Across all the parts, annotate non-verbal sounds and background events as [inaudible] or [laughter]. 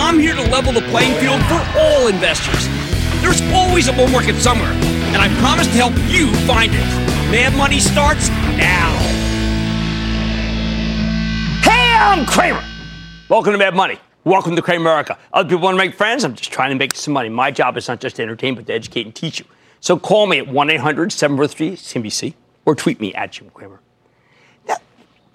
I'm here to level the playing field for all investors. There's always a bull market somewhere, and I promise to help you find it. Mad Money starts now. Hey, I'm Cramer. Welcome to Mad Money. Welcome to Cramerica. Other people want to make friends. I'm just trying to make some money. My job is not just to entertain, but to educate and teach you. So call me at 1 800 743 CNBC or tweet me at Jim Cramer. Now,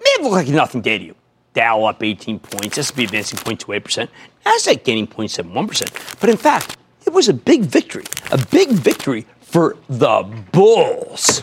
may have looked like nothing day to you. Dow up 18 points, S&P advancing 0.28%, Nasdaq gaining 0.71%. But in fact, it was a big victory, a big victory for the bulls.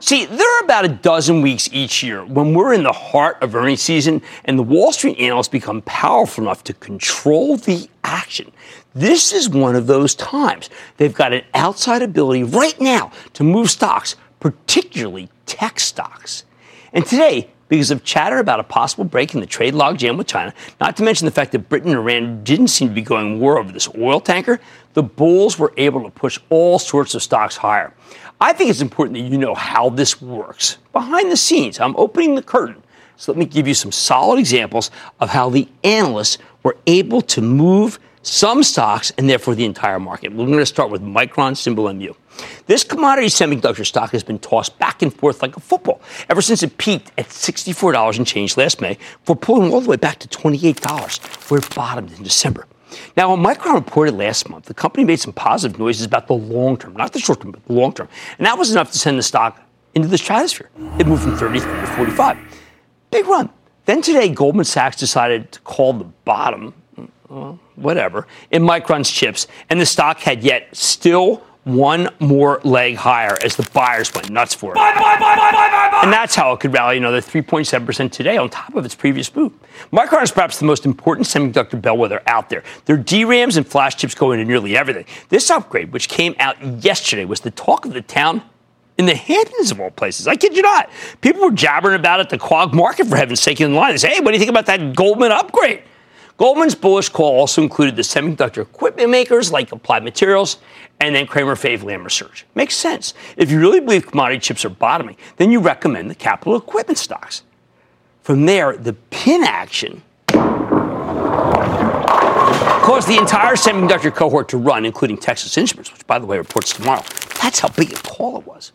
See, there are about a dozen weeks each year when we're in the heart of earnings season and the Wall Street analysts become powerful enough to control the action. This is one of those times. They've got an outside ability right now to move stocks, particularly tech stocks. And today, because of chatter about a possible break in the trade logjam with China, not to mention the fact that Britain and Iran didn't seem to be going war over this oil tanker, the bulls were able to push all sorts of stocks higher. I think it's important that you know how this works. Behind the scenes, I'm opening the curtain. So let me give you some solid examples of how the analysts were able to move some stocks and therefore the entire market. We're going to start with Micron symbol MU. This commodity semiconductor stock has been tossed back and forth like a football ever since it peaked at $64 and change last May for pulling all the way back to $28 where it bottomed in December. Now, when Micron reported last month, the company made some positive noises about the long term, not the short term, but the long term. And that was enough to send the stock into the stratosphere. It moved from 33 to 45. Big run. Then today, Goldman Sachs decided to call the bottom, well, whatever, in Micron's chips, and the stock had yet still one more leg higher as the buyers went nuts for it. Buy, buy, buy, and that's how it could rally another 3.7% today on top of its previous move. Micron is perhaps the most important semiconductor bellwether out there. Their DRAMs and flash chips go into nearly everything. This upgrade, which came out yesterday, was the talk of the town in the Hamptons of all places. I kid you not. People were jabbering about it at the Quogue market, for heaven's sake, in line. They say, hey, what do you think about that Goldman upgrade? Goldman's bullish call also included the semiconductor equipment makers like Applied Materials and then Cramer Fave Lam Research. Makes sense. If you really believe commodity chips are bottoming, then you recommend the capital equipment stocks. From there, the pin action caused the entire semiconductor cohort to run, including Texas Instruments, which, by the way, reports tomorrow. That's how big a call it was.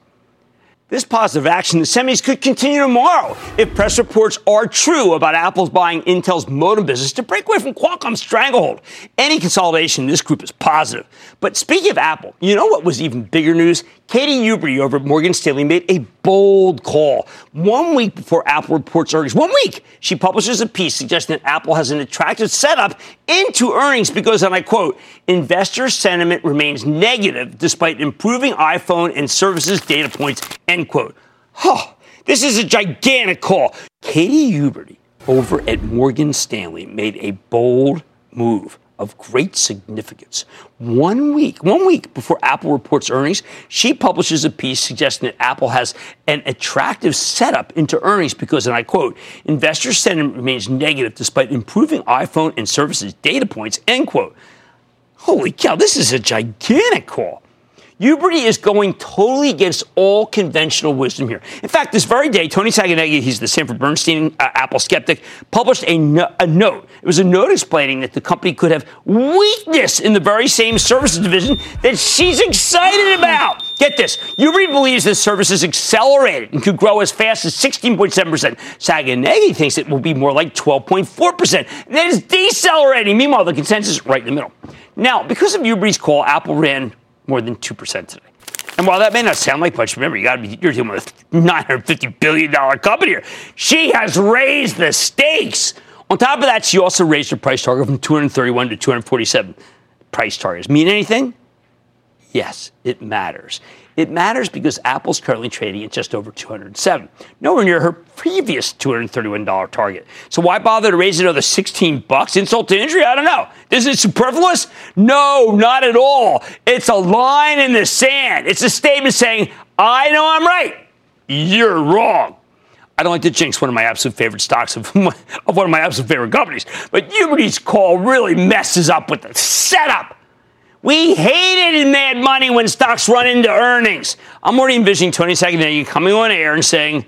This positive action, the semis could continue tomorrow if press reports are true about Apple's buying Intel's modem business to break away from Qualcomm's stranglehold. Any consolidation in this group is positive. But speaking of Apple, you know what was even bigger news? Katie Huberty over at Morgan Stanley made a bold call. One week before Apple reports earnings, one week, she publishes a piece suggesting that Apple has an attractive setup into earnings because, and I quote, investor sentiment remains negative despite improving iPhone and services data points, end quote. Oh, this is a gigantic call. Katie Huberty over at Morgan Stanley made a bold move of great significance. One week, one week before Apple reports earnings, she publishes a piece suggesting that Apple has an attractive setup into earnings because, and I quote, investor sentiment remains negative despite improving iPhone and services data points, end quote. Holy cow, this is a gigantic call. Huberty is going totally against all conventional wisdom here. In fact, this very day, Tony Sacconaghi, he's the Sanford Bernstein uh, Apple skeptic, published a, no- a note. It was a note explaining that the company could have weakness in the very same services division that she's excited about. Get this. Huberty believes this service is accelerated and could grow as fast as 16.7%. Sacconaghi thinks it will be more like 12.4%. And that is decelerating. Meanwhile, the consensus is right in the middle. Now, because of Huberty's call, Apple ran more than 2% today. And while that may not sound like much, remember, you got to be, you're dealing with a $950 billion company here. She has raised the stakes. On top of that, she also raised her price target from 231 to 247 price targets. Mean anything? Yes, it matters. It matters because Apple's currently trading at just over 207, nowhere near her previous $231 target. So why bother to raise another 16 bucks? Insult to injury? I don't know. Is it superfluous? No, not at all. It's a line in the sand. It's a statement saying, I know I'm right. You're wrong. I don't like to jinx one of my absolute favorite stocks of, [laughs] of one of my absolute favorite companies, but Huberty's call really messes up with the setup. We hate it in Mad Money when stocks run into earnings. I'm already envisioning Tony Sacconaghi coming on air and saying,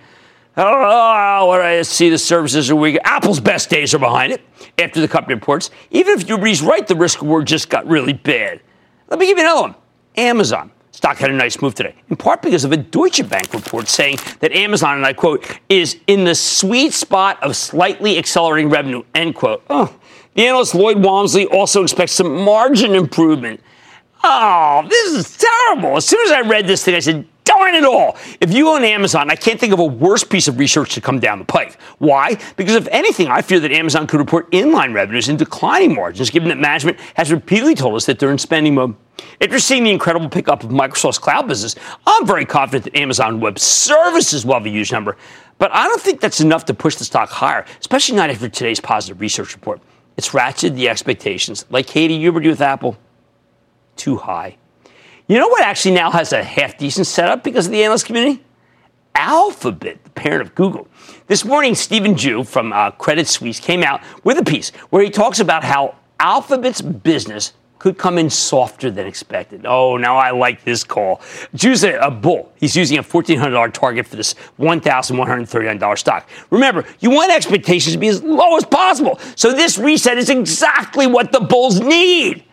Oh, what I see the services are weak. Apple's best days are behind it after the company reports. Even if Huberty's right, the risk reward just got really bad. Let me give you another one. Amazon. Stock had a nice move today, in part because of a Deutsche Bank report saying that Amazon, and I quote, is in the sweet spot of slightly accelerating revenue, end quote. Oh, the analyst Lloyd Walmsley also expects some margin improvement Oh, this is terrible. As soon as I read this thing, I said, darn it all. If you own Amazon, I can't think of a worse piece of research to come down the pike. Why? Because if anything, I fear that Amazon could report inline revenues and declining margins, given that management has repeatedly told us that they're in spending mode. After seeing the incredible pickup of Microsoft's cloud business, I'm very confident that Amazon Web Services will have a huge number. But I don't think that's enough to push the stock higher, especially not after today's positive research report. It's ratcheted the expectations, like Katie Huberty with Apple too high. You know what actually now has a half decent setup because of the analyst community? Alphabet, the parent of Google. This morning, Stephen Ju from uh, Credit Suisse came out with a piece where he talks about how Alphabet's business could come in softer than expected. Oh, now I like this call. Ju's a, a bull. He's using a $1,400 target for this $1,139 stock. Remember, you want expectations to be as low as possible. So this reset is exactly what the bulls need.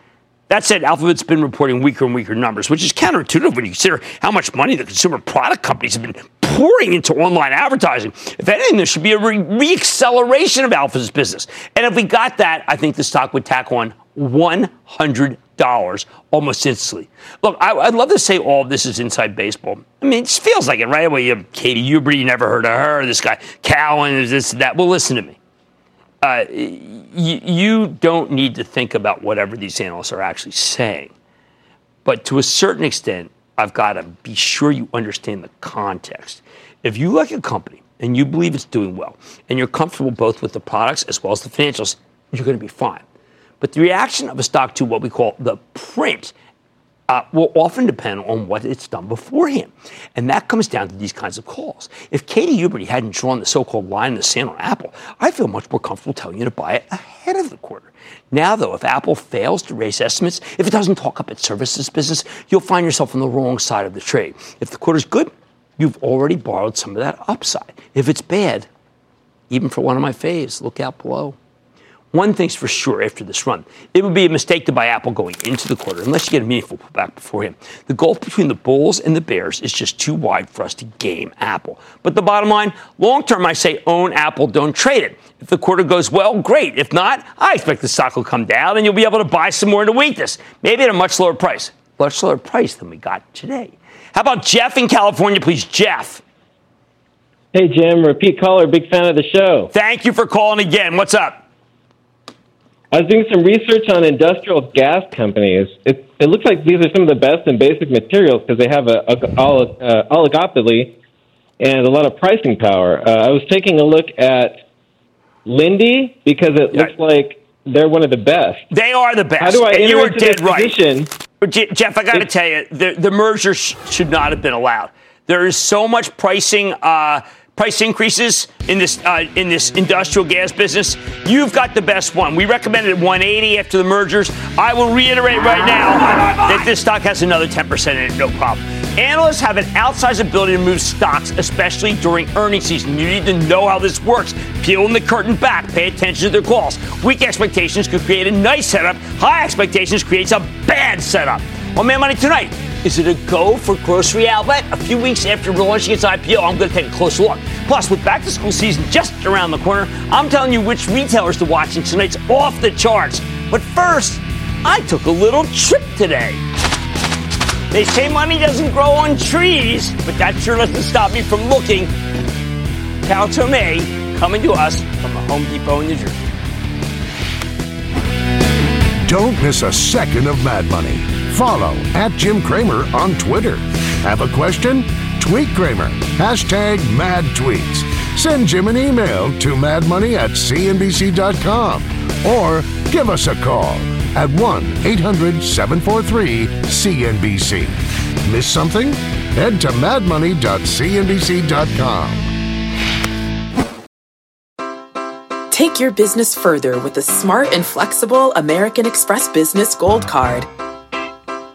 That said, Alphabet's been reporting weaker and weaker numbers, which is counterintuitive when you consider how much money the consumer product companies have been pouring into online advertising. If anything, there should be a re- reacceleration of Alphabet's business. And if we got that, I think the stock would tack on $100 almost instantly. Look, I, would love to say all of this is inside baseball. I mean, it feels like it, right? Well, you have Katie Huberty, you never heard of her. This guy, Cowen, this, that. Well, listen to me. Uh, you don't need to think about whatever these analysts are actually saying. But to a certain extent, I've got to be sure you understand the context. If you like a company and you believe it's doing well, and you're comfortable both with the products as well as the financials, you're going to be fine. But the reaction of a stock to what we call the print uh, will often depend on what it's done beforehand. And that comes down to these kinds of calls. If Katie Huberty hadn't drawn the so called line in the sand on Apple, I feel much more comfortable telling you to buy it ahead of the quarter. Now, though, if Apple fails to raise estimates, if it doesn't talk up its services business, you'll find yourself on the wrong side of the trade. If the quarter's good, you've already borrowed some of that upside. If it's bad, even for one of my faves, look out below. One thing's for sure after this run. It would be a mistake to buy Apple going into the quarter unless you get a meaningful pullback beforehand. The gulf between the bulls and the bears is just too wide for us to game Apple. But the bottom line, long term, I say own Apple, don't trade it. If the quarter goes well, great. If not, I expect the stock will come down and you'll be able to buy some more into weakness, maybe at a much lower price. Much lower price than we got today. How about Jeff in California, please? Jeff. Hey, Jim, repeat caller, big fan of the show. Thank you for calling again. What's up? I was doing some research on industrial gas companies. It, it looks like these are some of the best and basic materials because they have a, a, a uh, oligopoly and a lot of pricing power. Uh, I was taking a look at Linde because it looks like they're one of the best. They are the best. How do I and you were dead right. Position? Jeff, I got to tell you, the, the merger sh- should not have been allowed. There is so much pricing. Uh, price increases in this uh, in this industrial gas business, you've got the best one. We recommended 180 after the mergers. I will reiterate right now that this stock has another 10% in it, no problem. Analysts have an outsized ability to move stocks, especially during earnings season. You need to know how this works. Peeling the curtain back, pay attention to their calls. Weak expectations could create a nice setup. High expectations creates a bad setup. On Mad Money tonight, is it a go for Grocery Outlet? A few weeks after launching its IPO, I'm going to take a closer look. Plus, with back to school season just around the corner, I'm telling you which retailers to watch in tonight's off the charts. But first, I took a little trip today. They say money doesn't grow on trees, but that sure doesn't stop me from looking. Carol Tomé coming to us from the Home Depot in New Jersey. Don't miss a second of Mad Money. Follow at Jim Cramer on Twitter. Have a question? Tweet Cramer. Hashtag mad tweets. Send Jim an email to madmoney at cnbc.com or give us a call at 1 800 743 CNBC. Miss something? Head to madmoney.cnbc.com. Take your business further with the smart and flexible American Express Business Gold Card.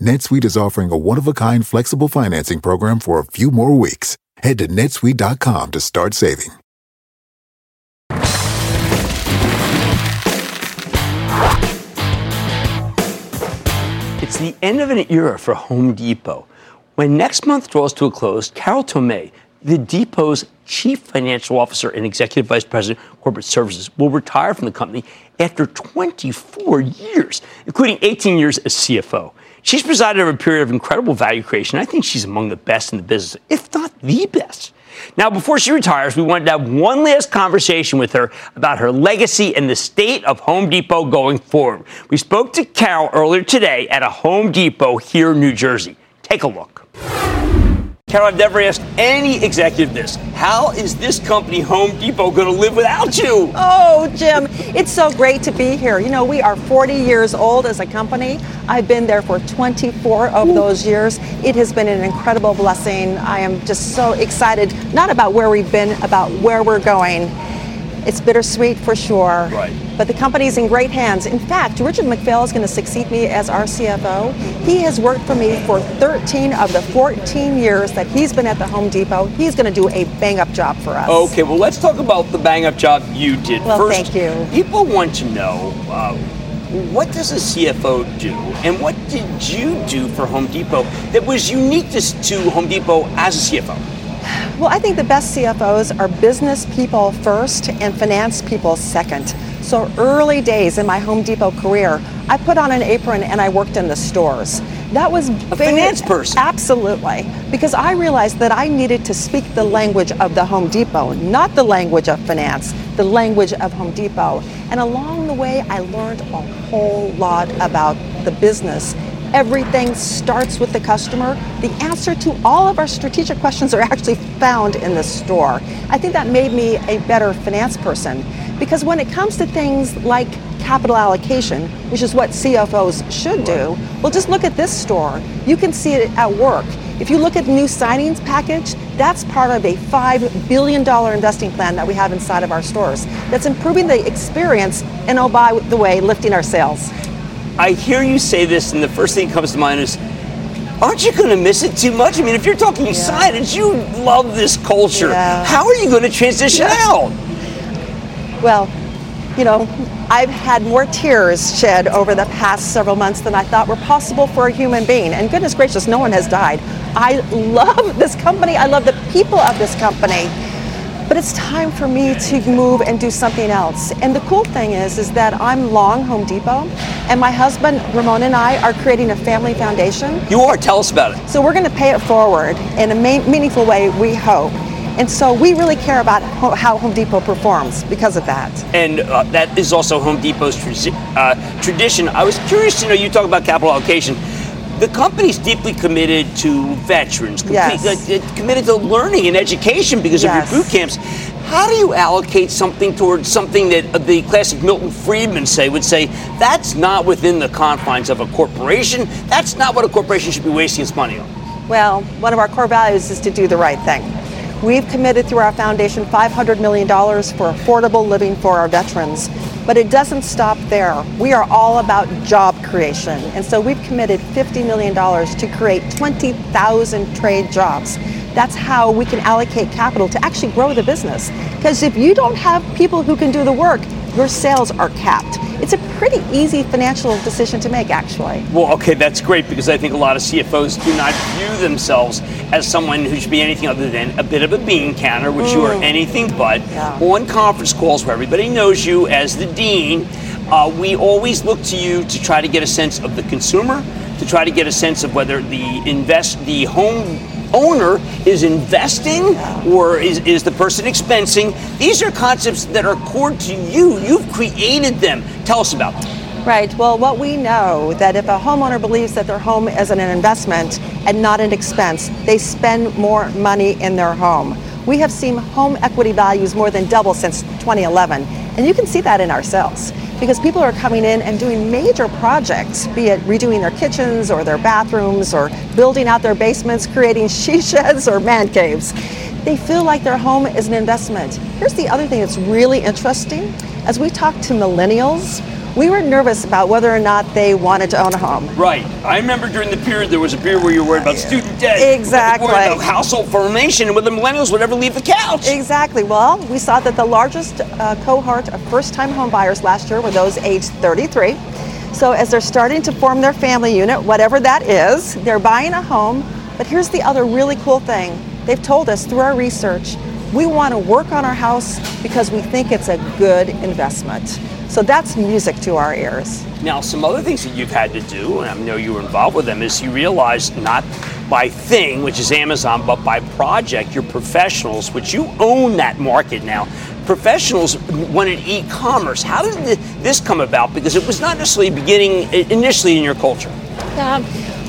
NetSuite is offering a one-of-a-kind flexible financing program for a few more weeks. Head to netsuite.com to start saving. It's the end of an era for Home Depot. When next month draws to a close, Carol Tomé, the Depot's chief financial officer and executive vice president of corporate services, will retire from the company after 24 years, including 18 years as CFO. She's presided over a period of incredible value creation. I think she's among the best in the business, if not the best. Now, before she retires, we wanted to have one last conversation with her about her legacy and the state of Home Depot going forward. We spoke to Carol earlier today at a Home Depot here in New Jersey. Take a look. Carol, I've never asked any executive this. How is this company, Home Depot, going to live without you? Oh, Jim, it's so great to be here. You know, we are 40 years old as a company. I've been there for 24 of Ooh. those years. It has been an incredible blessing. I am just so excited, not about where we've been, about where we're going. It's bittersweet for sure. Right. But the company's in great hands. In fact, Richard McPhail is going to succeed me as our CFO. He has worked for me for 13 of the 14 years that he's been at the Home Depot. He's going to do a bang up job for us. Okay, well, let's talk about the bang up job you did. Well, First, thank you. People want to know. Uh, what does a CFO do, and what did you do for Home Depot that was unique to, to Home Depot as a CFO? Well, I think the best CFOs are business people first and finance people second. So early days in my Home Depot career, I put on an apron and I worked in the stores. That was a finance person. Absolutely, because I realized that I needed to speak the language of the Home Depot, not the language of finance, the language of Home Depot. And along the way, I learned a whole lot about the business Everything starts with the customer. The answer to all of our strategic questions are actually found in the store. I think that made me a better finance person because when it comes to things like capital allocation, which is what CFOs should do, well, just look at this store. You can see it at work. If you look at the new signage package, that's part of a $5 billion investing plan that we have inside of our stores that's improving the experience and, oh, by the way, lifting our sales. I hear you say this, and the first thing that comes to mind is, aren't you going to miss it too much? I mean, if you're talking yeah. signage, you love this culture. Yeah. How are you going to transition yeah. out? Well, you know, I've had more tears shed over the past several months than I thought were possible for a human being. And goodness gracious, no one has died. I love this company. I love the people of this company. But it's time for me to move and do something else. And the cool thing is, is that I'm long Home Depot, and my husband Ramon and I are creating a family foundation. You are. Tell us about it. So we're going to pay it forward in a meaningful way. We hope. And so we really care about how Home Depot performs because of that. And uh, that is also Home Depot's uh, tradition. I was curious to know you talk about capital allocation. The company's deeply committed to veterans, yes. uh, committed to learning and education because yes. of your boot camps. How do you allocate something towards something that the classic Milton Friedman say would say that's not within the confines of a corporation? That's not what a corporation should be wasting its money on. Well, one of our core values is to do the right thing. We've committed through our foundation $500 million for affordable living for our veterans. But it doesn't stop there. We are all about job creation. And so we've committed $50 million to create 20,000 trade jobs. That's how we can allocate capital to actually grow the business. Because if you don't have people who can do the work, your sales are capped. It's a pretty easy financial decision to make, actually. Well, okay, that's great because I think a lot of CFOs do not view themselves as someone who should be anything other than a bit of a bean counter, which mm. you are mm. anything but. Yeah. On conference calls where everybody knows you as the dean, uh, we always look to you to try to get a sense of the consumer, to try to get a sense of whether the invest the home owner is investing or is, is the person expensing. These are concepts that are core to you. You've created them. Tell us about them. Right. Well, what we know that if a homeowner believes that their home is an investment and not an expense, they spend more money in their home. We have seen home equity values more than double since 2011, and you can see that in our sales because people are coming in and doing major projects, be it redoing their kitchens or their bathrooms or building out their basements, creating [laughs] she sheds or man caves. They feel like their home is an investment. Here's the other thing that's really interesting. As we talk to millennials, we were nervous about whether or not they wanted to own a home. Right. I remember during the period there was a period where you were worried about student debt. Exactly. Worried about household formation and whether millennials would ever leave the couch. Exactly. Well, we saw that the largest uh, cohort of first-time home buyers last year were those aged 33. So as they're starting to form their family unit, whatever that is, they're buying a home. But here's the other really cool thing. They've told us through our research, we want to work on our house because we think it's a good investment. So that's music to our ears. Now, some other things that you've had to do, and I know you were involved with them, is you realized not by thing, which is Amazon, but by project, your professionals, which you own that market now. Professionals wanted e-commerce. How did this come about? Because it was not necessarily beginning initially in your culture. Um,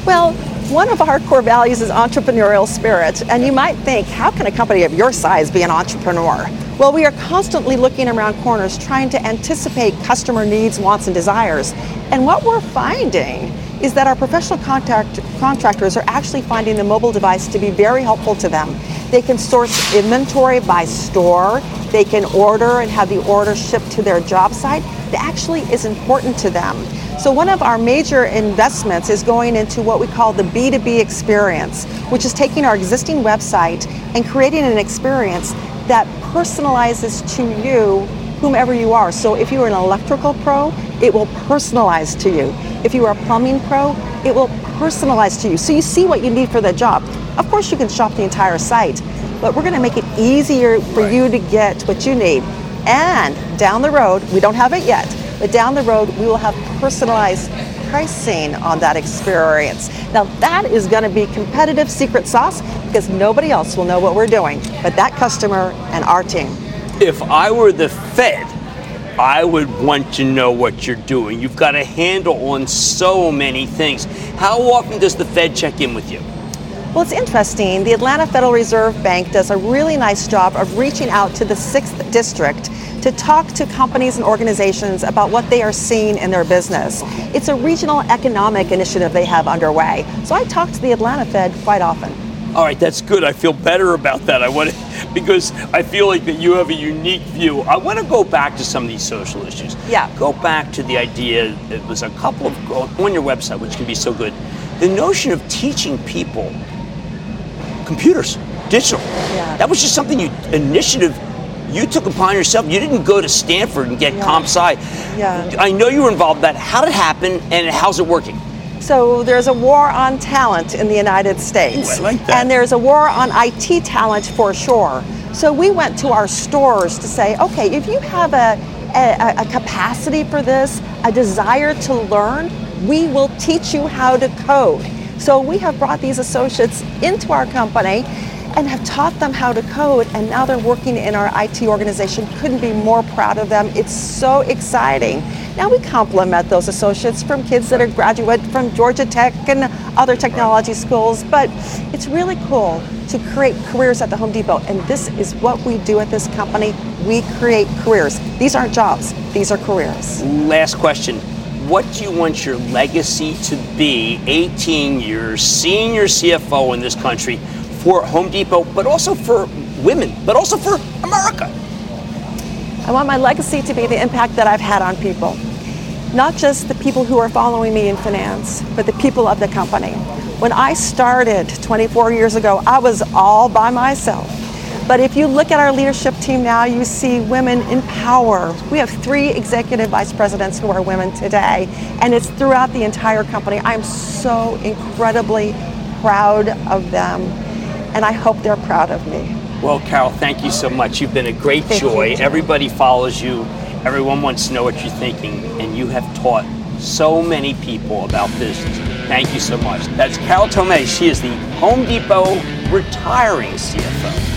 well, one of our core values is entrepreneurial spirit, and you might think, how can a company of your size be an entrepreneur? Well, we are constantly looking around corners trying to anticipate customer needs, wants, and desires. And what we're finding is that our professional contact, contractors are actually finding the mobile device to be very helpful to them. They can source inventory by store, they can order and have the order shipped to their job site. That actually is important to them. So one of our major investments is going into what we call the B2B experience, which is taking our existing website and creating an experience that personalizes to you whomever you are. So if you are an electrical pro, it will personalize to you. If you are a plumbing pro, it will personalize to you. So you see what you need for the job. Of course, you can shop the entire site, but we're going to make it easier for right. you to get what you need. And down the road, we don't have it yet, but down the road, we will have personalized pricing on that experience. Now, that is going to be competitive secret sauce because nobody else will know what we're doing but that customer and our team. If I were the Fed, I would want to know what you're doing. You've got a handle on so many things. How often does the Fed check in with you? Well, it's interesting. The Atlanta Federal Reserve Bank does a really nice job of reaching out to the 6th District to talk to companies and organizations about what they are seeing in their business. It's a regional economic initiative they have underway. So I talk to the Atlanta Fed quite often. All right, that's good. I feel better about that. I want to, [laughs] because I feel like that you have a unique view. I want to go back to some of these social issues. Yeah. Go back to the idea. It was a couple of on your website, which can be so good. The notion of teaching people computers, digital. Yeah. That was just something you initiative you took upon yourself. You didn't go to Stanford and get Yeah. comp sci. Yeah. I know you were involved in that. How did it happen and how's it working? So there's a war on talent in the United States. Ooh, I like that. And there's a war on IT talent for sure. So we went to our stores to say, okay, if you have a, a, a capacity for this, a desire to learn, we will teach you how to code. So we have brought these associates into our company and have taught them how to code and now they're working in our IT organization. Couldn't be more proud of them. It's so exciting. Now we complement those associates from kids that are graduate from Georgia Tech and other technology schools, but it's really cool to create careers at the Home Depot and this is what we do at this company. We create careers. These aren't jobs, these are careers. Last question. What do you want your legacy to be 18 years, senior CFO in this country for Home Depot, but also for women, but also for America? I want my legacy to be the impact that I've had on people. Not just the people who are following me in finance, but the people of the company. When I started 24 years ago, I was all by myself. But if you look at our leadership team now, you see women in power. We have three executive vice presidents who are women today, and it's throughout the entire company. I'm so incredibly proud of them, and I hope they're proud of me. Well, Carol, thank you so much. You've been a great Thank joy. Everybody follows you. Everyone wants to know what you're thinking, and you have taught so many people about business. Thank you so much. That's Carol Tomé. She is the Home Depot retiring CFO.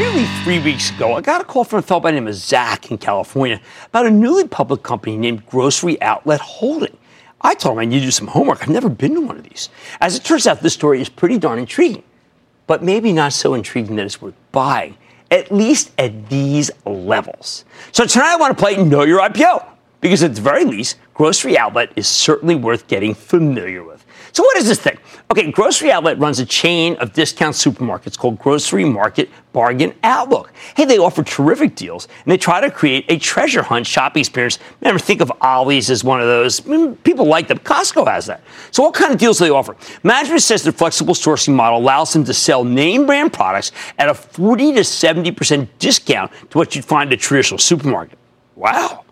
Nearly three weeks ago, I got a call from a fellow by the name of Zach in California about a newly public company named Grocery Outlet Holding. I told him I needed to do some homework. I've never been to one of these. As it turns out, this story is pretty darn intriguing, but maybe not so intriguing that it's worth buying, at least at these levels. So tonight I want to play Know Your IPO, because at the very least, Grocery Outlet is certainly worth getting familiar with. So what is this thing? Okay, Grocery Outlet runs a chain of discount supermarkets called Grocery Market Bargain Outlook. Hey, they offer terrific deals, and they try to create a treasure hunt shopping experience. Remember, think of Ollie's as one of those. I mean, people like them. Costco has that. So what kind of deals do they offer? Management says their flexible sourcing model allows them to sell name brand products at a 40 to 70% discount to what you'd find at a traditional supermarket. Wow.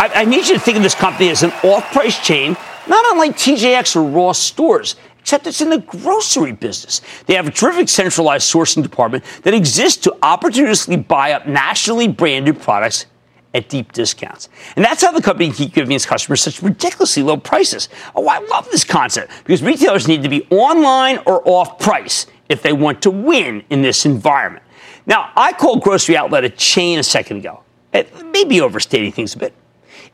I, I need you to think of this company as an off-price chain, not unlike TJX or Ross stores, except it's in the grocery business. They have a terrific centralized sourcing department that exists to opportunistically buy up nationally branded products at deep discounts. And that's how the company can keep giving its customers such ridiculously low prices. Oh, I love this concept because retailers need to be online or off price if they want to win in this environment. Now, I called Grocery Outlet a chain a second ago. It may be overstating things a bit.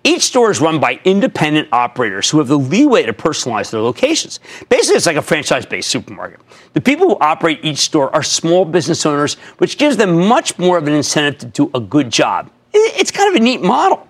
Each store is run by independent operators who have the leeway to personalize their locations. Basically, it's like a franchise based supermarket. The people who operate each store are small business owners, which gives them much more of an incentive to do a good job. It's kind of a neat model.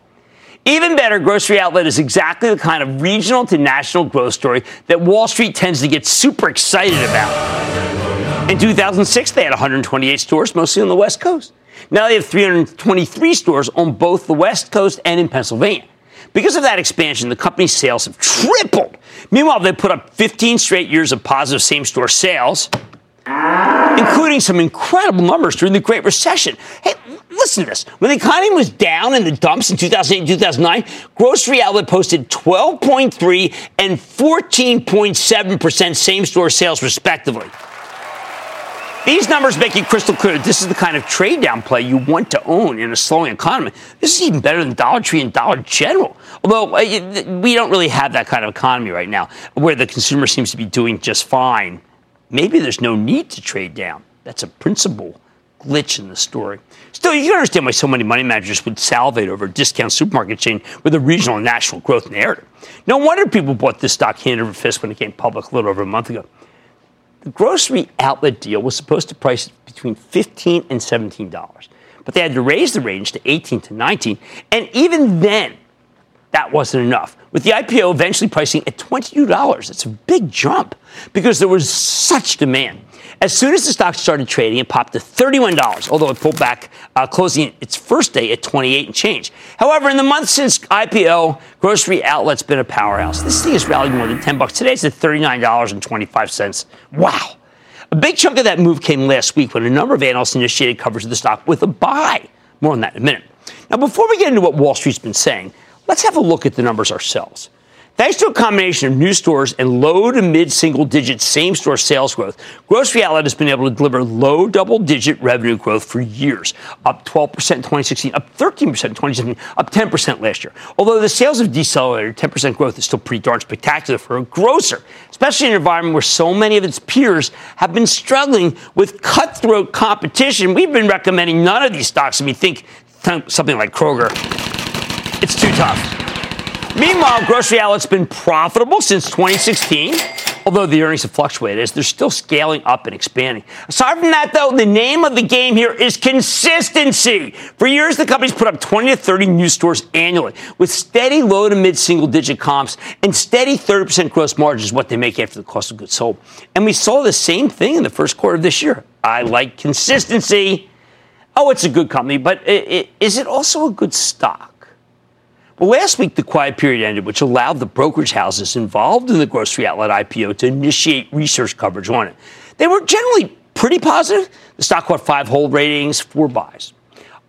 Even better, Grocery Outlet is exactly the kind of regional to national growth story that Wall Street tends to get super excited about. In 2006, they had 128 stores, mostly on the West Coast. Now they have 323 stores on both the West Coast and in Pennsylvania. Because of that expansion, the company's sales have tripled. Meanwhile, they put up 15 straight years of positive same store sales, including some incredible numbers during the Great Recession. Hey, listen to this. When the economy was down in the dumps in 2008 and 2009, Grocery Outlet posted 12.3 and 14.7% same store sales, respectively. These numbers make it crystal clear this is the kind of trade down play you want to own in a slowing economy. This is even better than Dollar Tree and Dollar General. Although uh, we don't really have that kind of economy right now where the consumer seems to be doing just fine. Maybe there's no need to trade down. That's a principle glitch in the story. Still, you can understand why so many money managers would salivate over a discount supermarket chain with a regional and national growth narrative. No wonder people bought this stock hand over fist when it came public a little over a month ago. The grocery outlet deal was supposed to price between 15 and $17, but they had to raise the range to 18 to 19, and even then, that wasn't enough. With the IPO eventually pricing at $22, it's a big jump because there was such demand. As soon as the stock started trading, it popped to $31, although it pulled back, uh, closing its first day at 28 and change. However, in the month since IPO, grocery outlet's been a powerhouse. This thing has rallied more than 10 bucks. Today it's at $39.25. Wow. A big chunk of that move came last week when a number of analysts initiated coverage of the stock with a buy. More on that in a minute. Now, before we get into what Wall Street's been saying, let's have a look at the numbers ourselves. Thanks to a combination of new stores and low to mid single digit same store sales growth, Grocery Outlet has been able to deliver low double digit revenue growth for years, up 12% in 2016, up 13% in 2017, up 10% last year. Although the sales have decelerated, 10% growth is still pretty darn spectacular for a grocer, especially in an environment where so many of its peers have been struggling with cutthroat competition. We've been recommending none of these stocks, and we think something like Kroger, it's too tough. Meanwhile, Grocery Outlet's been profitable since 2016, although the earnings have fluctuated as they're still scaling up and expanding. Aside from that, though, the name of the game here is consistency. For years, the company's put up 20 to 30 new stores annually with steady low to mid single digit comps and steady 30% gross margins, what they make after the cost of goods sold. And we saw the same thing in the first quarter of this year. I like consistency. Oh, it's a good company, but is it also a good stock? Well, last week, the quiet period ended, which allowed the brokerage houses involved in the grocery outlet IPO to initiate research coverage on it. They were generally pretty positive. The stock caught five hold ratings, four buys.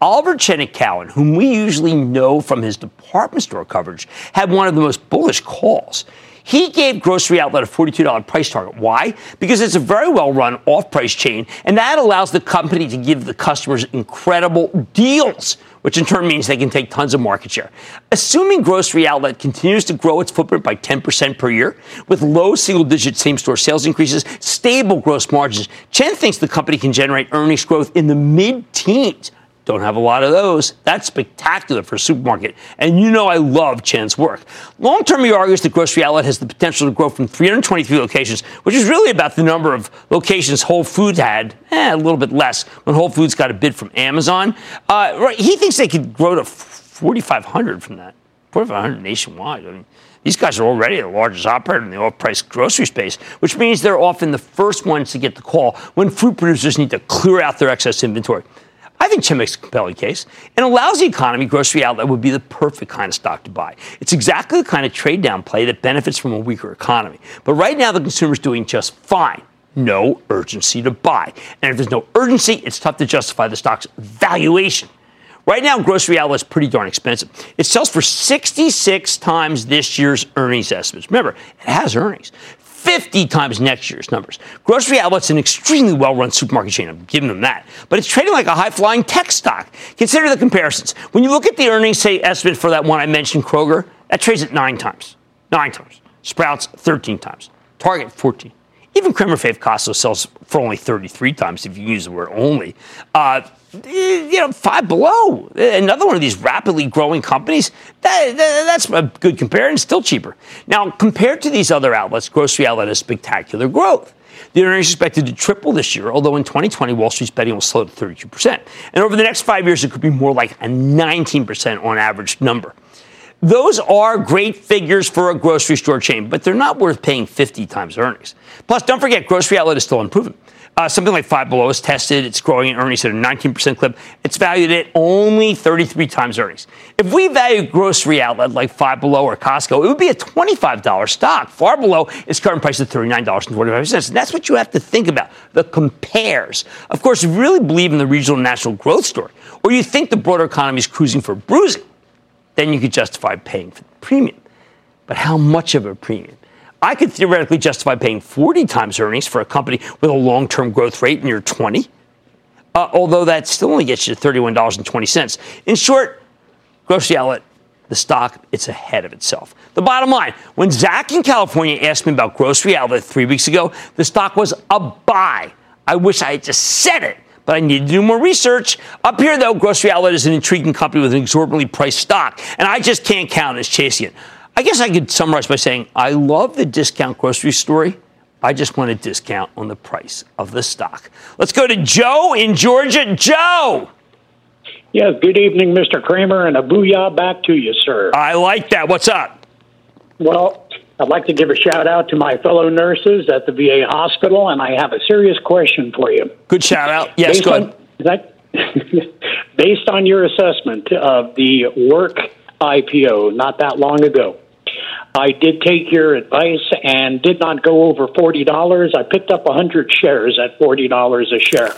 Oliver Chenick Cowen, whom we usually know from his department store coverage, had one of the most bullish calls. He gave Grocery Outlet a $42 price target. Why? Because it's a very well run off price chain, and that allows the company to give the customers incredible deals, which in turn means they can take tons of market share. Assuming Grocery Outlet continues to grow its footprint by 10% per year, with low single digit same store sales increases, stable gross margins, Chen thinks the company can generate earnings growth in the mid teens don't have a lot of those. That's spectacular for a supermarket. And you know I love Chen's work. Long term, he argues that Grocery Outlet has the potential to grow from 323 locations, which is really about the number of locations Whole Foods had, eh, a little bit less when Whole Foods got a bid from Amazon. Uh, right, he thinks they could grow to 4,500 from that, 4,500 nationwide. I mean, these guys are already the largest operator in the off-price grocery space, which means they're often the first ones to get the call when fruit producers need to clear out their excess inventory. I think Chen makes a compelling case. In a lousy economy, grocery outlet would be the perfect kind of stock to buy. It's exactly the kind of trade down play that benefits from a weaker economy. But right now, the consumer's doing just fine. No urgency to buy. And if there's no urgency, it's tough to justify the stock's valuation. Right now, grocery outlet's pretty darn expensive. It sells for 66 times this year's earnings estimates. Remember, it has earnings. 50 times next year's numbers. Grocery Outlet's an extremely well run supermarket chain. I'm giving them that. But it's trading like a high flying tech stock. Consider the comparisons. When you look at the earnings, say, estimate for that one I mentioned, Kroger, that trades at nine times. Nine times. Sprouts, 13 times. Target, 14. Even Cramer Fave Costco sells for only 33 times if you use the word only. Uh, you know, five below. Another one of these rapidly growing companies, that, that, that's a good comparison, still cheaper. Now, compared to these other outlets, Grocery Outlet has spectacular growth. The earnings expected to triple this year, although in 2020, Wall Street's betting will slow to 32%. And over the next five years, it could be more like a 19% on average number. Those are great figures for a grocery store chain, but they're not worth paying 50 times earnings. Plus, don't forget, Grocery Outlet is still unproven. Uh, something like Five Below is tested. It's growing in earnings at a 19% clip. It's valued at only 33 times earnings. If we value grocery outlet like Five Below or Costco, it would be a $25 stock. Far below its current price of $39.25. And that's what you have to think about the compares. Of course, if you really believe in the regional national growth story, or you think the broader economy is cruising for bruising, then you could justify paying for the premium. But how much of a premium? I could theoretically justify paying 40 times earnings for a company with a long term growth rate near 20, uh, although that still only gets you to $31.20. In short, grocery outlet, the stock, it's ahead of itself. The bottom line when Zach in California asked me about grocery outlet three weeks ago, the stock was a buy. I wish I had just said it but I need to do more research. Up here, though, Grocery Outlet is an intriguing company with an exorbitantly priced stock, and I just can't count as chasing it. I guess I could summarize by saying I love the discount grocery story. I just want a discount on the price of the stock. Let's go to Joe in Georgia. Joe! Yes, good evening, Mr. Cramer, and a booyah back to you, sir. I like that. What's up? Well, I'd like to give a shout out to my fellow nurses at the VA hospital, and I have a serious question for you. Good shout out. Yes, based go ahead. On, that, [laughs] based on your assessment of the work IPO not that long ago, I did take your advice and did not go over $40. I picked up 100 shares at $40 a share.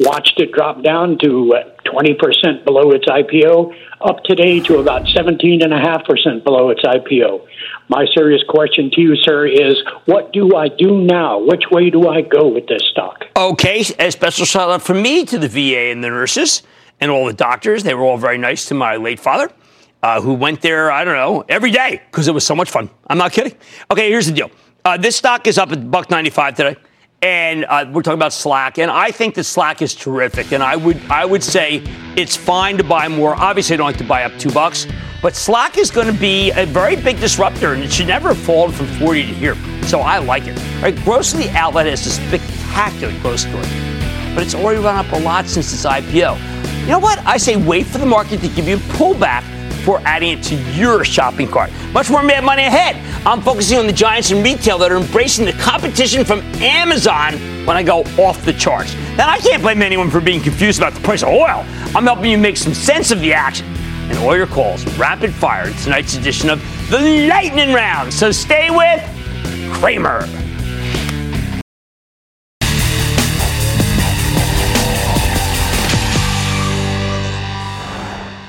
Watched it drop down to 20% below its IPO, up today to about 17.5% below its IPO. My serious question to you, sir, is what do I do now? Which way do I go with this stock? Okay, a special shout out from me to the VA and the nurses and all the doctors. They were all very nice to my late father uh, who went there, I don't know, every day because it was so much fun. I'm not kidding. Okay, here's the deal. Uh, this stock is up at buck 95 today, and uh, we're talking about Slack, and I think that Slack is terrific, and I would I would say it's fine to buy more. Obviously, I don't like to buy up two bucks, but Slack is going to be a very big disruptor, and it should never have fallen from 40 to here. So I like it. Right, Grocery Outlet has a spectacular growth story, but it's already run up a lot since its IPO. You know what? I say wait for the market to give you a pullback before adding it to your shopping cart. Much more Mad Money ahead. I'm focusing on the giants in retail that are embracing the competition from Amazon when I go off the charts. Now, I can't blame anyone for being confused about the price of oil. I'm helping you make some sense of the action. And all your calls rapid fire in tonight's edition of the Lightning Round. So stay with Cramer.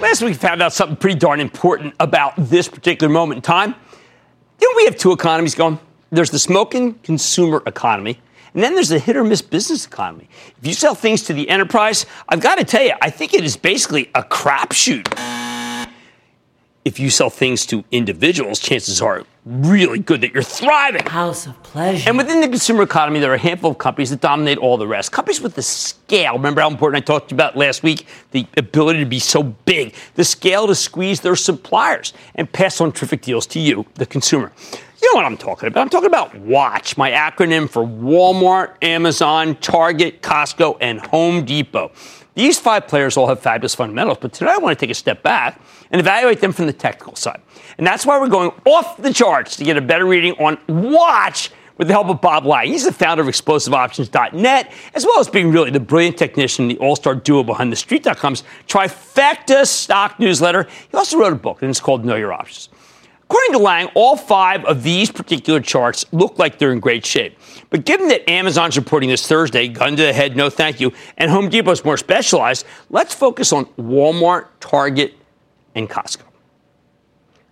Last week, we found out something pretty darn important about this particular moment in time. You know, we have two economies going. There's the smoking consumer economy, and then there's the hit or miss business economy. If you sell things to the enterprise, I've got to tell you, I think it is basically a crapshoot if you sell things to individuals, chances are really good that you're thriving. House of pleasure. And within the consumer economy, there are a handful of companies that dominate all the rest. Companies with the scale. Remember how important I talked about last week? The ability to be so big, the scale to squeeze their suppliers and pass on terrific deals to you, the consumer. You know what I'm talking about? I'm talking about WATCH, my acronym for Walmart, Amazon, Target, Costco, and Home Depot. These five players all have fabulous fundamentals, but today I want to take a step back and evaluate them from the technical side. And that's why we're going off the charts to get a better reading on WATCH with the help of Bob Lang. He's the founder of explosiveoptions.net, as well as being really the brilliant technician, the all-star duo behind the street.com's trifecta stock newsletter. He also wrote a book, and it's called Know Your Options. According to Lang, all five of these particular charts look like they're in great shape. But given that Amazon's reporting this Thursday, gun to the head, no thank you, and Home Depot's more specialized, let's focus on Walmart, Target, and Costco.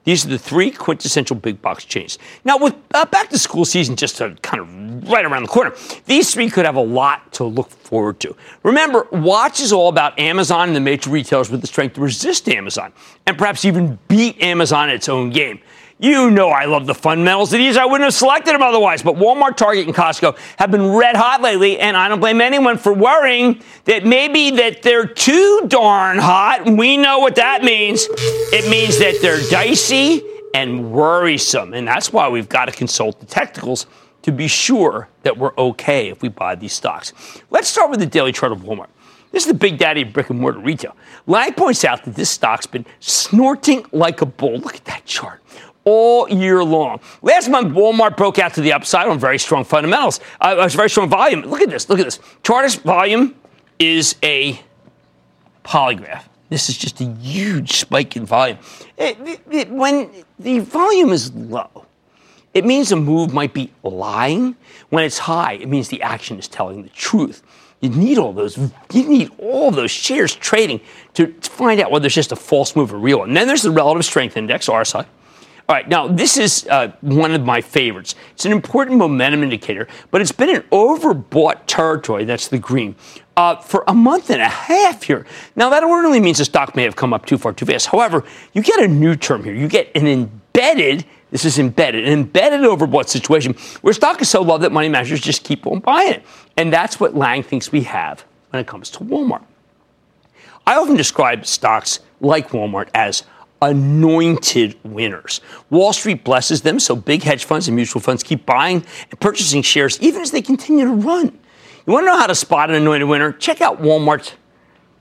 These are the three quintessential big box chains. Now, with uh, back to school season just kind of right around the corner, these three could have a lot to look forward to. Remember, Watch is all about Amazon and the major retailers with the strength to resist Amazon and perhaps even beat Amazon at its own game. You know I love the fundamentals of these. I wouldn't have selected them otherwise. But Walmart, Target, and Costco have been red hot lately, and I don't blame anyone for worrying that maybe that they're too darn hot. We know what that means. It means that they're dicey and worrisome, and that's why we've got to consult the technicals to be sure that we're okay if we buy these stocks. Let's start with the daily chart of Walmart. This is the big daddy of brick and mortar retail. Lang points out that this stock's been snorting like a bull. Look at that chart all year long. Last month, Walmart broke out to the upside on very strong fundamentals. Uh, very strong volume. Look at this. Look at this. Chartist volume is a polygraph. This is just a huge spike in volume. It, it, it, when the volume is low, it means a move might be lying. When it's high, it means the action is telling the truth. You need all those. You need all those shares trading to, to find out whether it's just a false move or real. And then there's the relative strength index, RSI. All right, now this is uh, one of my favorites. It's an important momentum indicator, but it's been an overbought territory. That's the green. Uh, for a month and a half here. Now, that ordinarily means the stock may have come up too far too fast. However, you get a new term here. You get an embedded, this is embedded, an embedded overbought situation where stock is so low that money managers just keep on buying it. And that's what Lang thinks we have when it comes to Walmart. I often describe stocks like Walmart as anointed winners. Wall Street blesses them, so big hedge funds and mutual funds keep buying and purchasing shares even as they continue to run. You want to know how to spot an anointed winner? Check out Walmart's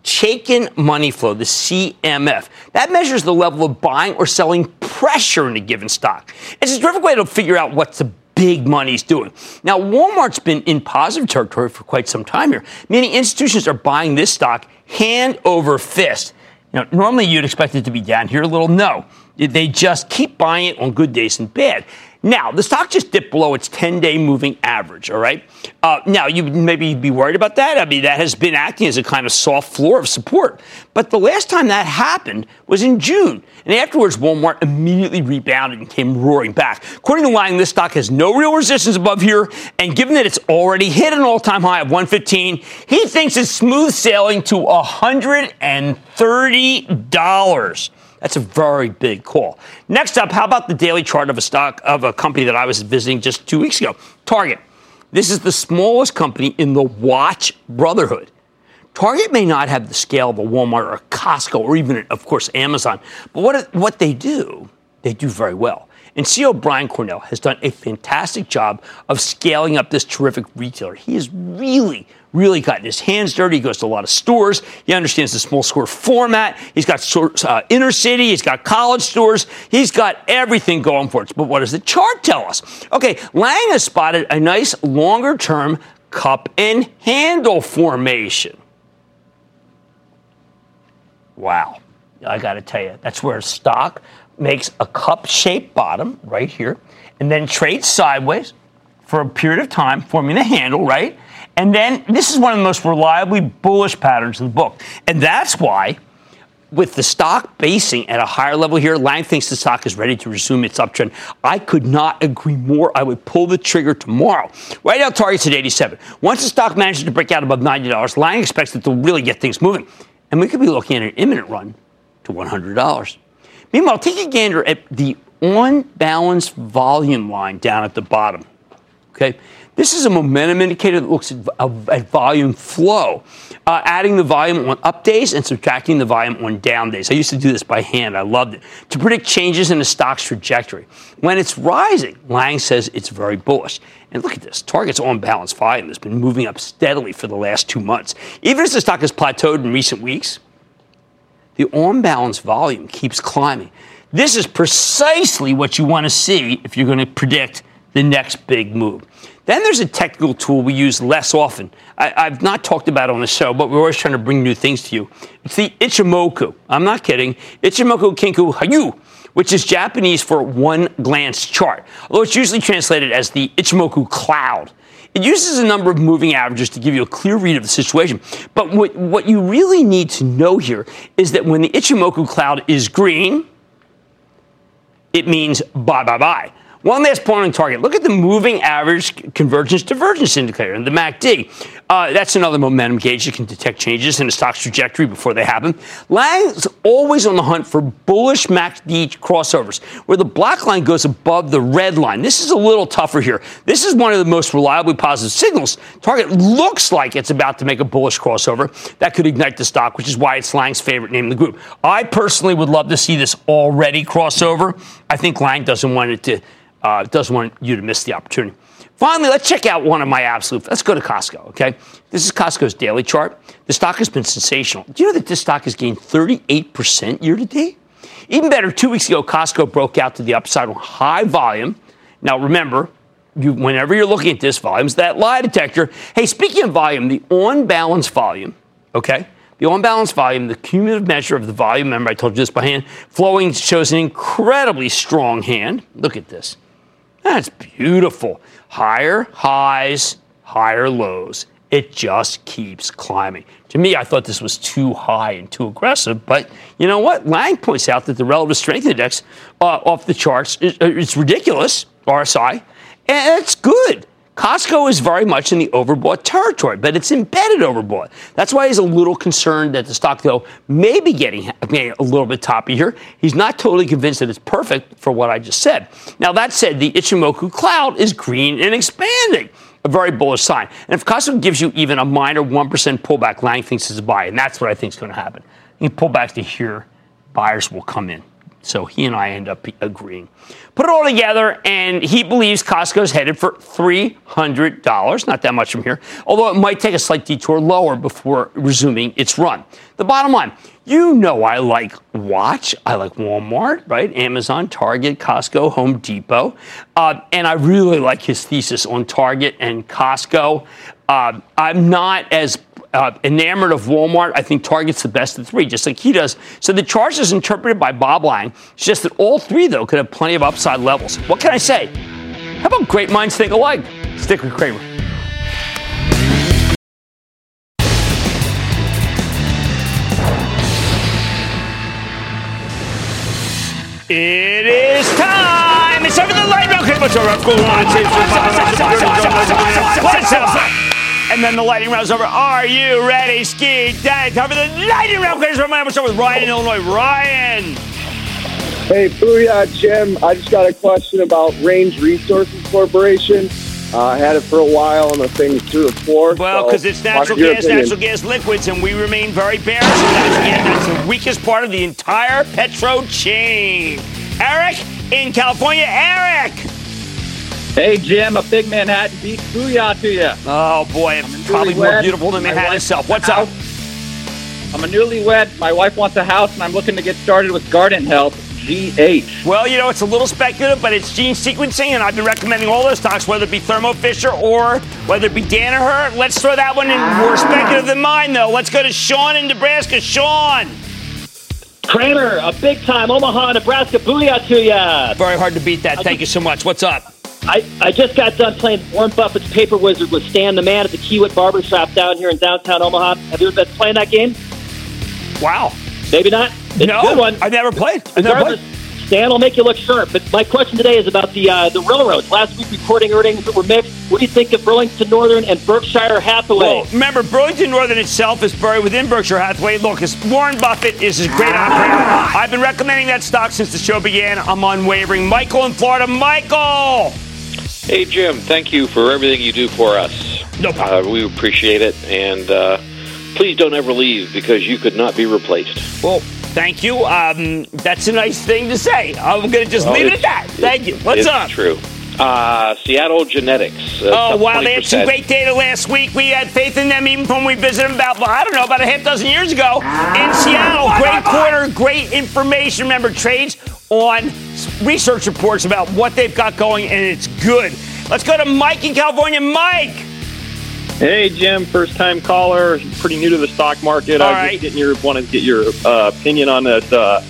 Chaikin Money Flow, the CMF. That measures the level of buying or selling pressure in a given stock. It's a terrific way to figure out what the big money's doing. Now, Walmart's been in positive territory for quite some time here, Many institutions are buying this stock hand over fist. Now, normally you'd expect it to be down here a little. No, they just keep buying it on good days and bad. Now, the stock just dipped below its 10 day moving average, all right? Uh, now, you maybe be worried about that. I mean, that has been acting as a kind of soft floor of support. But the last time that happened was in June. And afterwards, Walmart immediately rebounded and came roaring back. According to Lang, this stock has no real resistance above here. And given that it's already hit an all time high of 115, he thinks it's smooth sailing to $130. That's a very big call. Next up, how about the daily chart of a stock of a company that I was visiting just two weeks ago? Target. This is the smallest company in the watch brotherhood. Target may not have the scale of a Walmart or a Costco or even, of course, Amazon, but what, what they do, they do very well. And CEO Brian Cornell has done a fantastic job of scaling up this terrific retailer. He has really, really gotten his hands dirty. He goes to a lot of stores. He understands the small store format. He's got uh, inner city. He's got college stores. He's got everything going for it. But what does the chart tell us? Okay, Lang has spotted a nice longer term cup and handle formation. Wow. I got to tell you, that's where stock makes a cup shaped bottom right here and then trades sideways for a period of time, forming a handle, right? And then this is one of the most reliably bullish patterns in the book. And that's why, with the stock basing at a higher level here, Lang thinks the stock is ready to resume its uptrend. I could not agree more. I would pull the trigger tomorrow. Right now, target's at 87. Once the stock manages to break out above $90, Lang expects it to really get things moving. And we could be looking at an imminent run to $100. Meanwhile, take a gander at the on balance volume line down at the bottom. Okay, this is a momentum indicator that looks at, at volume flow, uh, adding the volume on up days and subtracting the volume on down days. I used to do this by hand. I loved it to predict changes in a stock's trajectory. When it's rising, Lang says it's very bullish. And look at this. Target's on balance volume has been moving up steadily for the last two months. Even as the stock has plateaued in recent weeks, the on balance volume keeps climbing. This is precisely what you want to see if you're going to predict the next big move. Then there's a technical tool we use less often. I, have not talked about it on the show, but we're always trying to bring new things to you. It's the Ichimoku. I'm not kidding. Ichimoku Kinko Hyo, which is Japanese for one glance chart, although it's usually translated as the Ichimoku cloud. It uses a number of moving averages to give you a clear read of the situation. But what, what you really need to know here is that when the Ichimoku cloud is green, it means bye bye bye. One last point on target. Look at the moving average convergence divergence indicator in the MACD. Uh, that's another momentum gauge that can detect changes in a stock's trajectory before they happen. Lang's always on the hunt for bullish MACD crossovers, where the black line goes above the red line. This is a little tougher here. This is one of the most reliably positive signals. Target looks like it's about to make a bullish crossover that could ignite the stock, which is why it's Lang's favorite name in the group. I personally would love to see this already crossover. I think Lang doesn't want it to uh, doesn't want you to miss the opportunity. Finally, let's check out one of my absolute. Let's go to Costco, okay? This is Costco's daily chart. The stock has been sensational. Do you know that this stock has gained 38% year to date? Even better, two weeks ago, Costco broke out to the upside on high volume. Now, remember, you, whenever you're looking at this, volume's that lie detector. Hey, speaking of volume, the on balance volume, okay? The on balance volume, the cumulative measure of the volume, remember I told you this by hand, flowing shows an incredibly strong hand. Look at this. That's beautiful. Higher highs, higher lows. It just keeps climbing. To me, I thought this was too high and too aggressive, but you know what? Lang points out that the relative strength index uh, off the charts is, is ridiculous, RSI, and it's good. Costco is very much in the overbought territory, but it's embedded overbought. That's why he's a little concerned that the stock, though, may be getting a little bit toppy here. He's not totally convinced that it's perfect for what I just said. Now, that said, the Ichimoku cloud is green and expanding. A very bullish sign. And if Costco gives you even a minor 1% pullback, Lang thinks it's a buy, and that's what I think is going to happen. You pull back to here, buyers will come in. So he and I end up agreeing. Put it all together, and he believes Costco's headed for $300. Not that much from here, although it might take a slight detour lower before resuming its run. The bottom line you know I like Watch, I like Walmart, right? Amazon, Target, Costco, Home Depot. Uh, and I really like his thesis on Target and Costco. Uh, I'm not as uh, enamored of Walmart. I think Target's the best of three, just like he does. So the chart is interpreted by Bob Lang. It's just that all three, though, could have plenty of upside levels. What can I say? How about great minds think alike? Stick with Cramer. It is time. It's time for the light round. Up? And then the lightning round's over. Are you ready, Skee-daddy? Time for the lightning round. Please remember, start with Ryan in Illinois. Ryan. Hey, Booyah, Jim. I just got a question about Range Resources Corporation. Uh, I had it for a while, and the thing's through the floor. Well, because so it's natural gas, opinion? natural gas liquids, and we remain very bearish. That's, again, that's the weakest part of the entire petro chain. Eric in California. Eric. Hey, Jim, a big Manhattan Beach. Booyah to you. Oh, boy, probably more beautiful than Manhattan itself. What's up? I'm a newlywed. My wife wants a house, and I'm looking to get started with Guardant Health. GH. Well, you know, it's a little speculative, but it's gene sequencing, and I've been recommending all those stocks, whether it be Thermo Fisher or whether it be Danaher. Let's throw that one in more speculative than mine, though. Let's go to Sean in Nebraska. Sean. Cramer, a big time Omaha, Nebraska. Booyah to ya! Very hard to beat that. Thank you so much. What's up? I, I just got done playing Warren Buffett's Paper Wizard with Stan the Man at the Kiewit Barbershop down here in downtown Omaha. Have you ever been playing that game? Wow. Maybe not. It's no, a good one. I've never played. I've never played. Stan will make you look sharp. But my question today is about the uh, the railroads. Last week, reporting earnings that were mixed. What do you think of Burlington Northern and Berkshire Hathaway? Well, remember, Burlington Northern itself is buried within Berkshire Hathaway. Look, Warren Buffett is a great operator. I've been recommending that stock since the show began. I'm unwavering. Michael in Florida. Michael! Hey, Jim, thank you for everything you do for us. No problem. Uh, we appreciate it. And uh, please don't ever leave because you could not be replaced. Well, thank you. Um, that's a nice thing to say. I'm going to just leave it at that. Thank you. What's it's up? true. Uh, Seattle Genetics. Uh, oh, wow. 20%. They had some great data last week. We had faith in them even when we visited them about, well, I don't know, about a half dozen years ago in Seattle. Great quarter, great information. Remember, trades on research reports about what they've got going, and it's good. Let's go to Mike in California. Mike. Hey, Jim, first time caller, pretty new to the stock market. All I was right. just getting your, wanted to get your uh, opinion on this. Uh,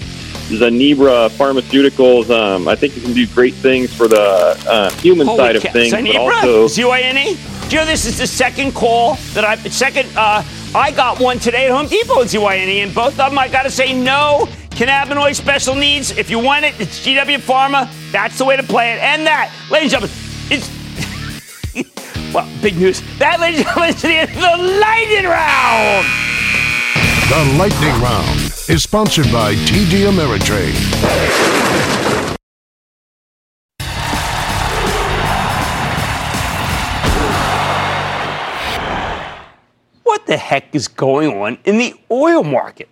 Zynerba Pharmaceuticals. Um, I think it can do great things for the uh, human Holy side of cow. things, Zanibra? but also Z-Y-N-E? Do you know this is the second call that I second uh, I got one today at Home Depot at ZYNE, and both of them I got to say no cannabinoid special needs. If you want it, it's GW Pharma. That's the way to play it. And that, ladies and gentlemen, it's [laughs] well, big news. That, ladies and gentlemen, is the end of the lightning round. The lightning round is sponsored by TD Ameritrade. What the heck is going on in the oil market?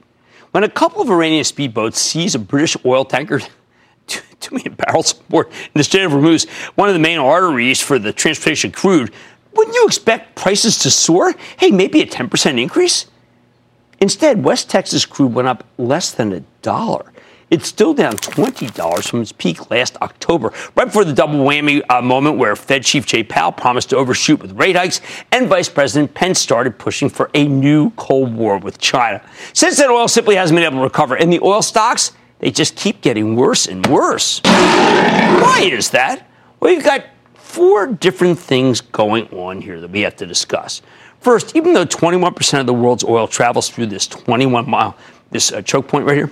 When a couple of Iranian speedboats seize a British oil tanker, [laughs] two, two million barrels oil in the Strait of Hormuz, one of the main arteries for the transportation of crude, wouldn't you expect prices to soar? Hey, maybe a 10% increase? Instead, West Texas crude went up less than a dollar. It's still down $20 from its peak last October, right before the double whammy uh, moment where Fed Chief Jay Powell promised to overshoot with rate hikes and Vice President Pence started pushing for a new Cold War with China. Since then, oil simply hasn't been able to recover, and the oil stocks, they just keep getting worse and worse. Why is that? Well, you've got four different things going on here that we have to discuss. First, even though 21% of the world's oil travels through this 21 mile, this uh, choke point right here,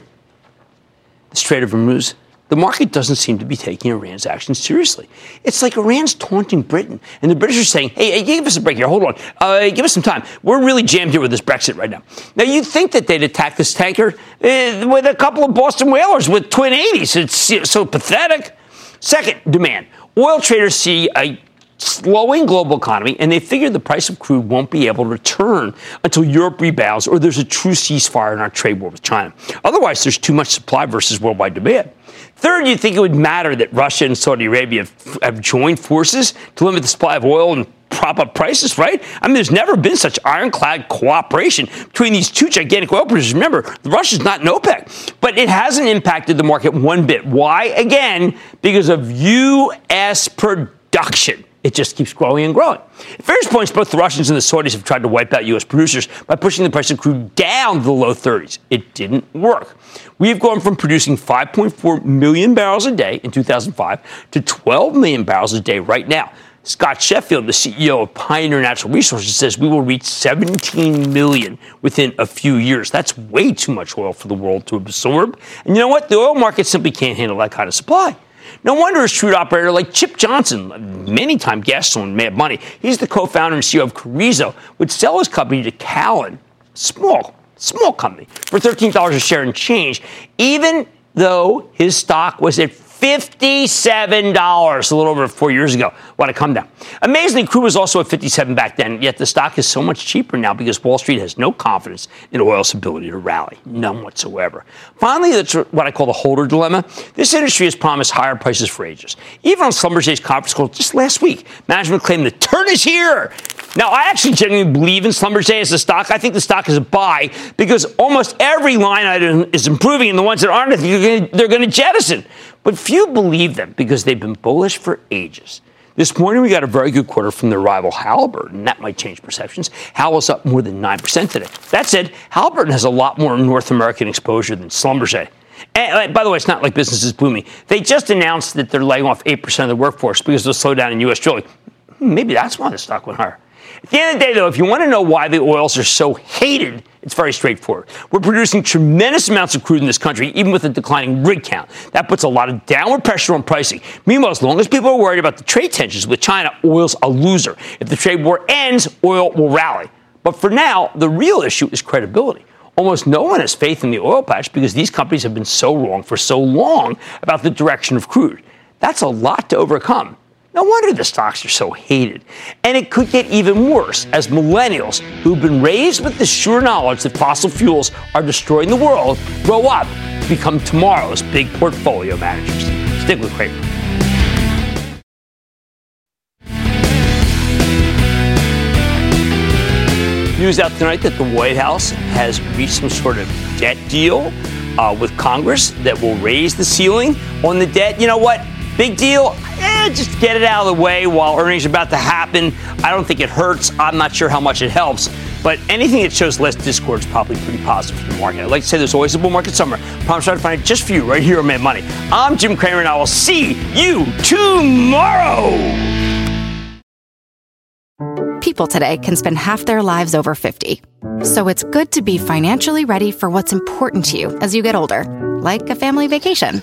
the Strait of Hormuz, the market doesn't seem to be taking Iran's actions seriously. It's like Iran's taunting Britain, and the British are saying, hey, hey give us a break here, hold on, uh, give us some time. We're really jammed here with this Brexit right now. Now, you'd think that they'd attack this tanker uh, with a couple of Boston whalers with twin 80s. It's so pathetic. Second, demand. Oil traders see a slowing global economy, and they figure the price of crude won't be able to return until Europe rebounds or there's a true ceasefire in our trade war with China. Otherwise, there's too much supply versus worldwide demand. Third, you'd think it would matter that Russia and Saudi Arabia have, have joined forces to limit the supply of oil and prop up prices, right? I mean, there's never been such ironclad cooperation between these two gigantic oil producers. Remember, Russia's not an OPEC, but it hasn't impacted the market one bit. Why? Again, because of U.S. production. It just keeps growing and growing. At various points, both the Russians and the Saudis have tried to wipe out U.S. producers by pushing the price of crude down to the low 30s. It didn't work. We've gone from producing 5.4 million barrels a day in 2005 to 12 million barrels a day right now. Scott Sheffield, the CEO of Pioneer Natural Resources, says we will reach 17 million within a few years. That's way too much oil for the world to absorb. And you know what? The oil market simply can't handle that kind of supply. No wonder a shrewd operator like Chip Johnson, many time guest on Mad Money, he's the co-founder and CEO of Carrizo, would sell his company to Callon, small, small company, for $13 a share and change, even though his stock was at $57 a little over four years ago. What a come down. Amazingly, crude was also at 57 back then, yet the stock is so much cheaper now because Wall Street has no confidence in oil's ability to rally. None whatsoever. Finally, that's what I call the holder dilemma. This industry has promised higher prices for ages. Even on Schlumberger's conference call just last week, management claimed the turn is here. Now, I actually genuinely believe in Schlumberger as a stock. I think the stock is a buy because almost every line item is improving, and the ones that aren't, they're going to jettison. But few believe them because they've been bullish for ages. This morning, we got a very good quarter from their rival Halliburton. That might change perceptions. Hal up more than 9% today. That said, Halliburton has a lot more North American exposure than Schlumberger. And uh, by the way, it's not like business is booming. They just announced that they're laying off 8% of the workforce because of the slowdown in U.S. drilling. Hmm, maybe that's why the stock went higher. At the end of the day, though, if you want to know why the oils are so hated, it's very straightforward. We're producing tremendous amounts of crude in this country, even with a declining rig count. That puts a lot of downward pressure on pricing. Meanwhile, as long as people are worried about the trade tensions with China, oil's a loser. If the trade war ends, oil will rally. But for now, the real issue is credibility. Almost no one has faith in the oil patch because these companies have been so wrong for so long about the direction of crude. That's a lot to overcome. No wonder the stocks are so hated. And it could get even worse as millennials who've been raised with the sure knowledge that fossil fuels are destroying the world grow up to become tomorrow's big portfolio managers. Stick with Cramer. News out tonight that the White House has reached some sort of debt deal uh, with Congress that will raise the ceiling on the debt. You know what? Big deal? Eh, just get it out of the way while earnings are about to happen. I don't think it hurts. I'm not sure how much it helps. But anything that shows less discord is probably pretty positive for the market. I'd like to say there's always a bull market somewhere. I promise I'll find it just for you right here on Mad Money. I'm Jim Cramer, and I will see you tomorrow. People today can spend half their lives over 50. So it's good to be financially ready for what's important to you as you get older. like a family vacation.